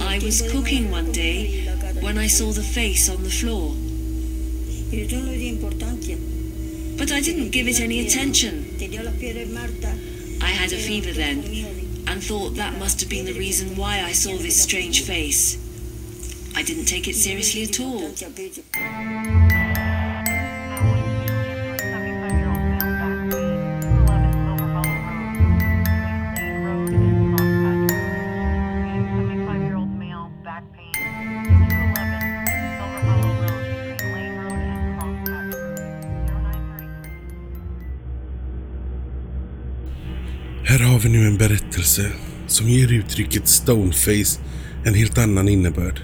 I was cooking one day when I saw the face on the floor, Y yo no le di importancia. but I didn't give it any attention. Tenía las piedras Marta. I had a fever then and thought that must have been the reason why I saw this strange face. I didn't take it seriously at all. Här har vi nu en berättelse som ger uttrycket stoneface en helt annan innebörd.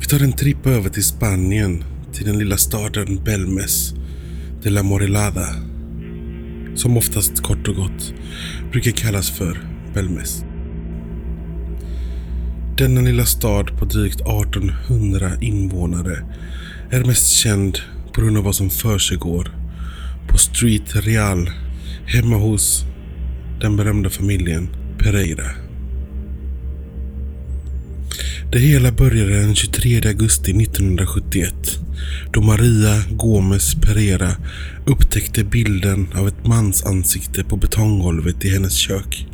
Vi tar en tripp över till Spanien, till den lilla staden Belmes de la Morelada. Som oftast kort och gott brukar kallas för Belmes. Denna lilla stad på drygt 1800 invånare är mest känd på grund av vad som försiggår på Street Real hemma hos den berömda familjen Pereira. Det hela började den 23 augusti 1971 då Maria Gomes Pereira upptäckte bilden av ett mans ansikte på betonggolvet i hennes kök.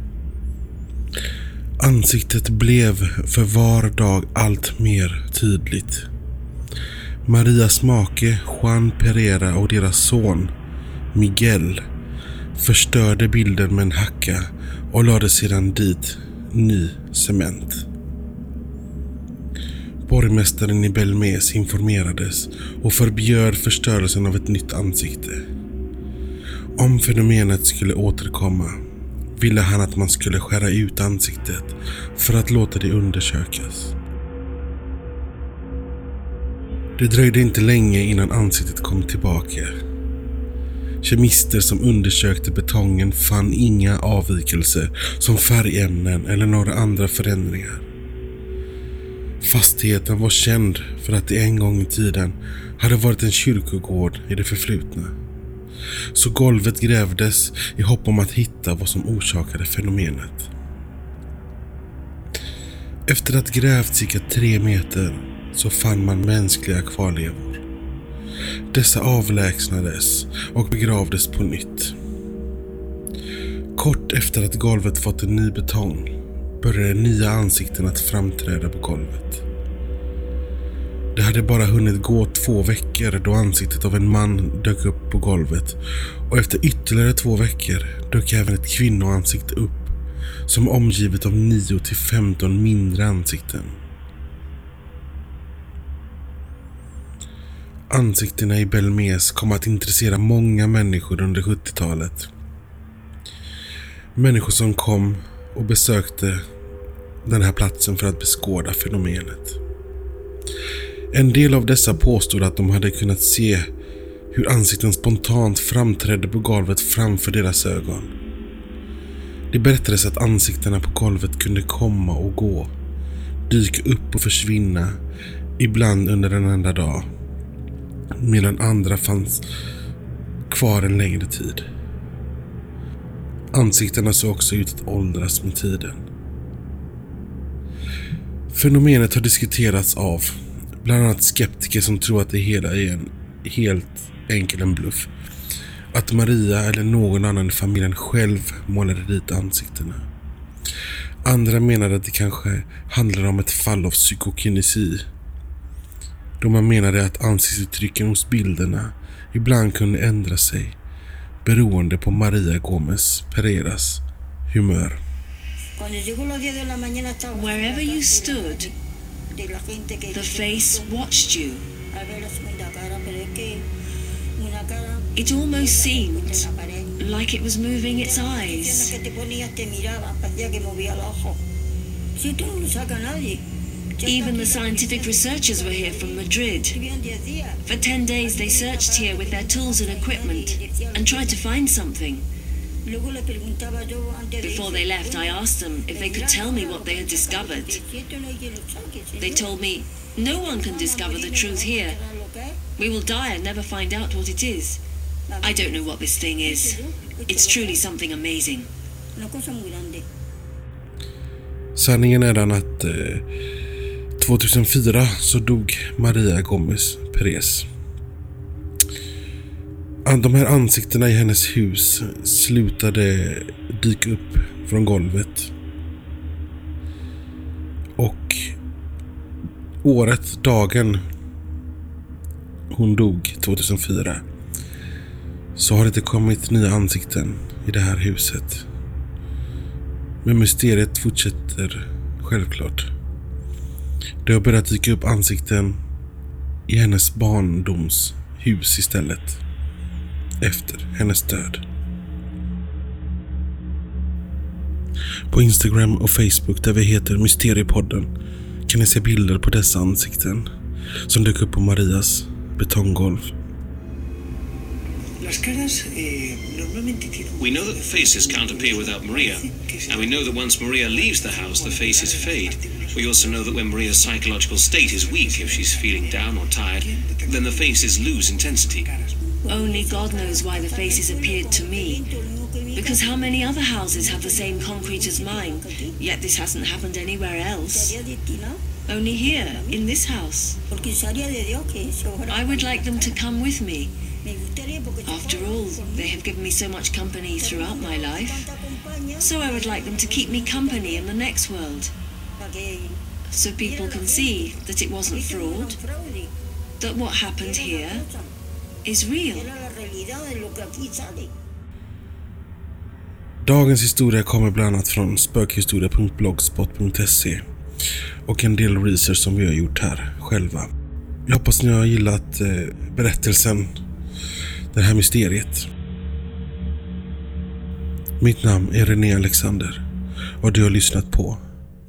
Ansiktet blev för var dag allt mer tydligt. Marias make Juan Pereira och deras son Miguel förstörde bilden med en hacka och lade sedan dit ny cement. Borgmästaren i Belmes informerades och förbjöd förstörelsen av ett nytt ansikte. Om fenomenet skulle återkomma ville han att man skulle skära ut ansiktet för att låta det undersökas. Det dröjde inte länge innan ansiktet kom tillbaka. Kemister som undersökte betongen fann inga avvikelser som färgämnen eller några andra förändringar. Fastigheten var känd för att det en gång i tiden hade varit en kyrkogård i det förflutna. Så golvet grävdes i hopp om att hitta vad som orsakade fenomenet. Efter att grävt cirka tre meter så fann man mänskliga kvarlevor. Dessa avlägsnades och begravdes på nytt. Kort efter att golvet fått en ny betong började nya ansikten att framträda på golvet. Det hade bara hunnit gå två veckor då ansiktet av en man dök upp på golvet och efter ytterligare två veckor dök även ett kvinnoansikte upp som omgivet av 9 till 15 mindre ansikten. Ansiktena i Belmes kom att intressera många människor under 70-talet. Människor som kom och besökte den här platsen för att beskåda fenomenet. En del av dessa påstod att de hade kunnat se hur ansikten spontant framträdde på golvet framför deras ögon. Det berättades att ansiktena på golvet kunde komma och gå, dyka upp och försvinna, ibland under en enda dag medan andra fanns kvar en längre tid. Ansiktena såg också ut att åldras med tiden. Fenomenet har diskuterats av bland annat skeptiker som tror att det hela är en helt enkel en bluff. Att Maria eller någon annan i familjen själv målade dit ansiktena. Andra menar att det kanske handlar om ett fall av psykokinesi då man menade att ansiktsuttrycken hos bilderna ibland kunde ändra sig beroende på Maria Gomes Pereiras humör. Cuando llegó las 10 de la mañana estaba Wherever you stood, the face watched you. It almost seemed like it was moving its eyes. Que te ponías te miraba, parecía que movía los ojos. Si tú no lo saca nadie. Ya Even the scientific researchers were here from Madrid. Vivían 10 días. For 10 days, they searched here with their tools and equipment and tried to find something. Luego le preguntaba yo antes de Before they left, I asked them if they could tell me what they had discovered. Si esto no hay quien lo saque, si They told me, No one can discover the truth here. We will die and never find out what it is. I don't know what this thing is. It's truly something amazing. Una cosa. Sanningen är den att eh, 2004 så dog Maria Gomez Perez. De här ansiktena i hennes hus slutade dyka upp från golvet. Och året, dagen hon dog 2004 så har det inte kommit nya ansikten i det här huset. Men mysteriet fortsätter självklart. Det har börjat dyka upp ansikten i hennes barndomshus istället. Efter hennes död. På Instagram och Facebook där vi heter Mysteriepodden kan ni se bilder på dessa ansikten som dök upp på Marias betonggolv. Eh. We know that the faces can't appear without Maria, and we know that once Maria leaves the house, the faces fade. We also know that when Maria's psychological state is weak, if she's feeling down or tired, then the faces lose intensity. Only God knows why the faces appeared to me. Because how many other houses have the same concrete as mine, yet this hasn't happened anywhere else? Only here, in this house. I would like them to come with me. After all, they have given me so much company throughout my life. So I would like them to keep me company in the next world. So people can see that it wasn't fraud, that what happened here is real. Dagens historia kommer bland annat från spökhistoria.blogspot.se och en del research som vi har gjort här själva. Jag hoppas ni har gillat eh, berättelsen, det här mysteriet. Mitt namn är René Alexander och du har lyssnat på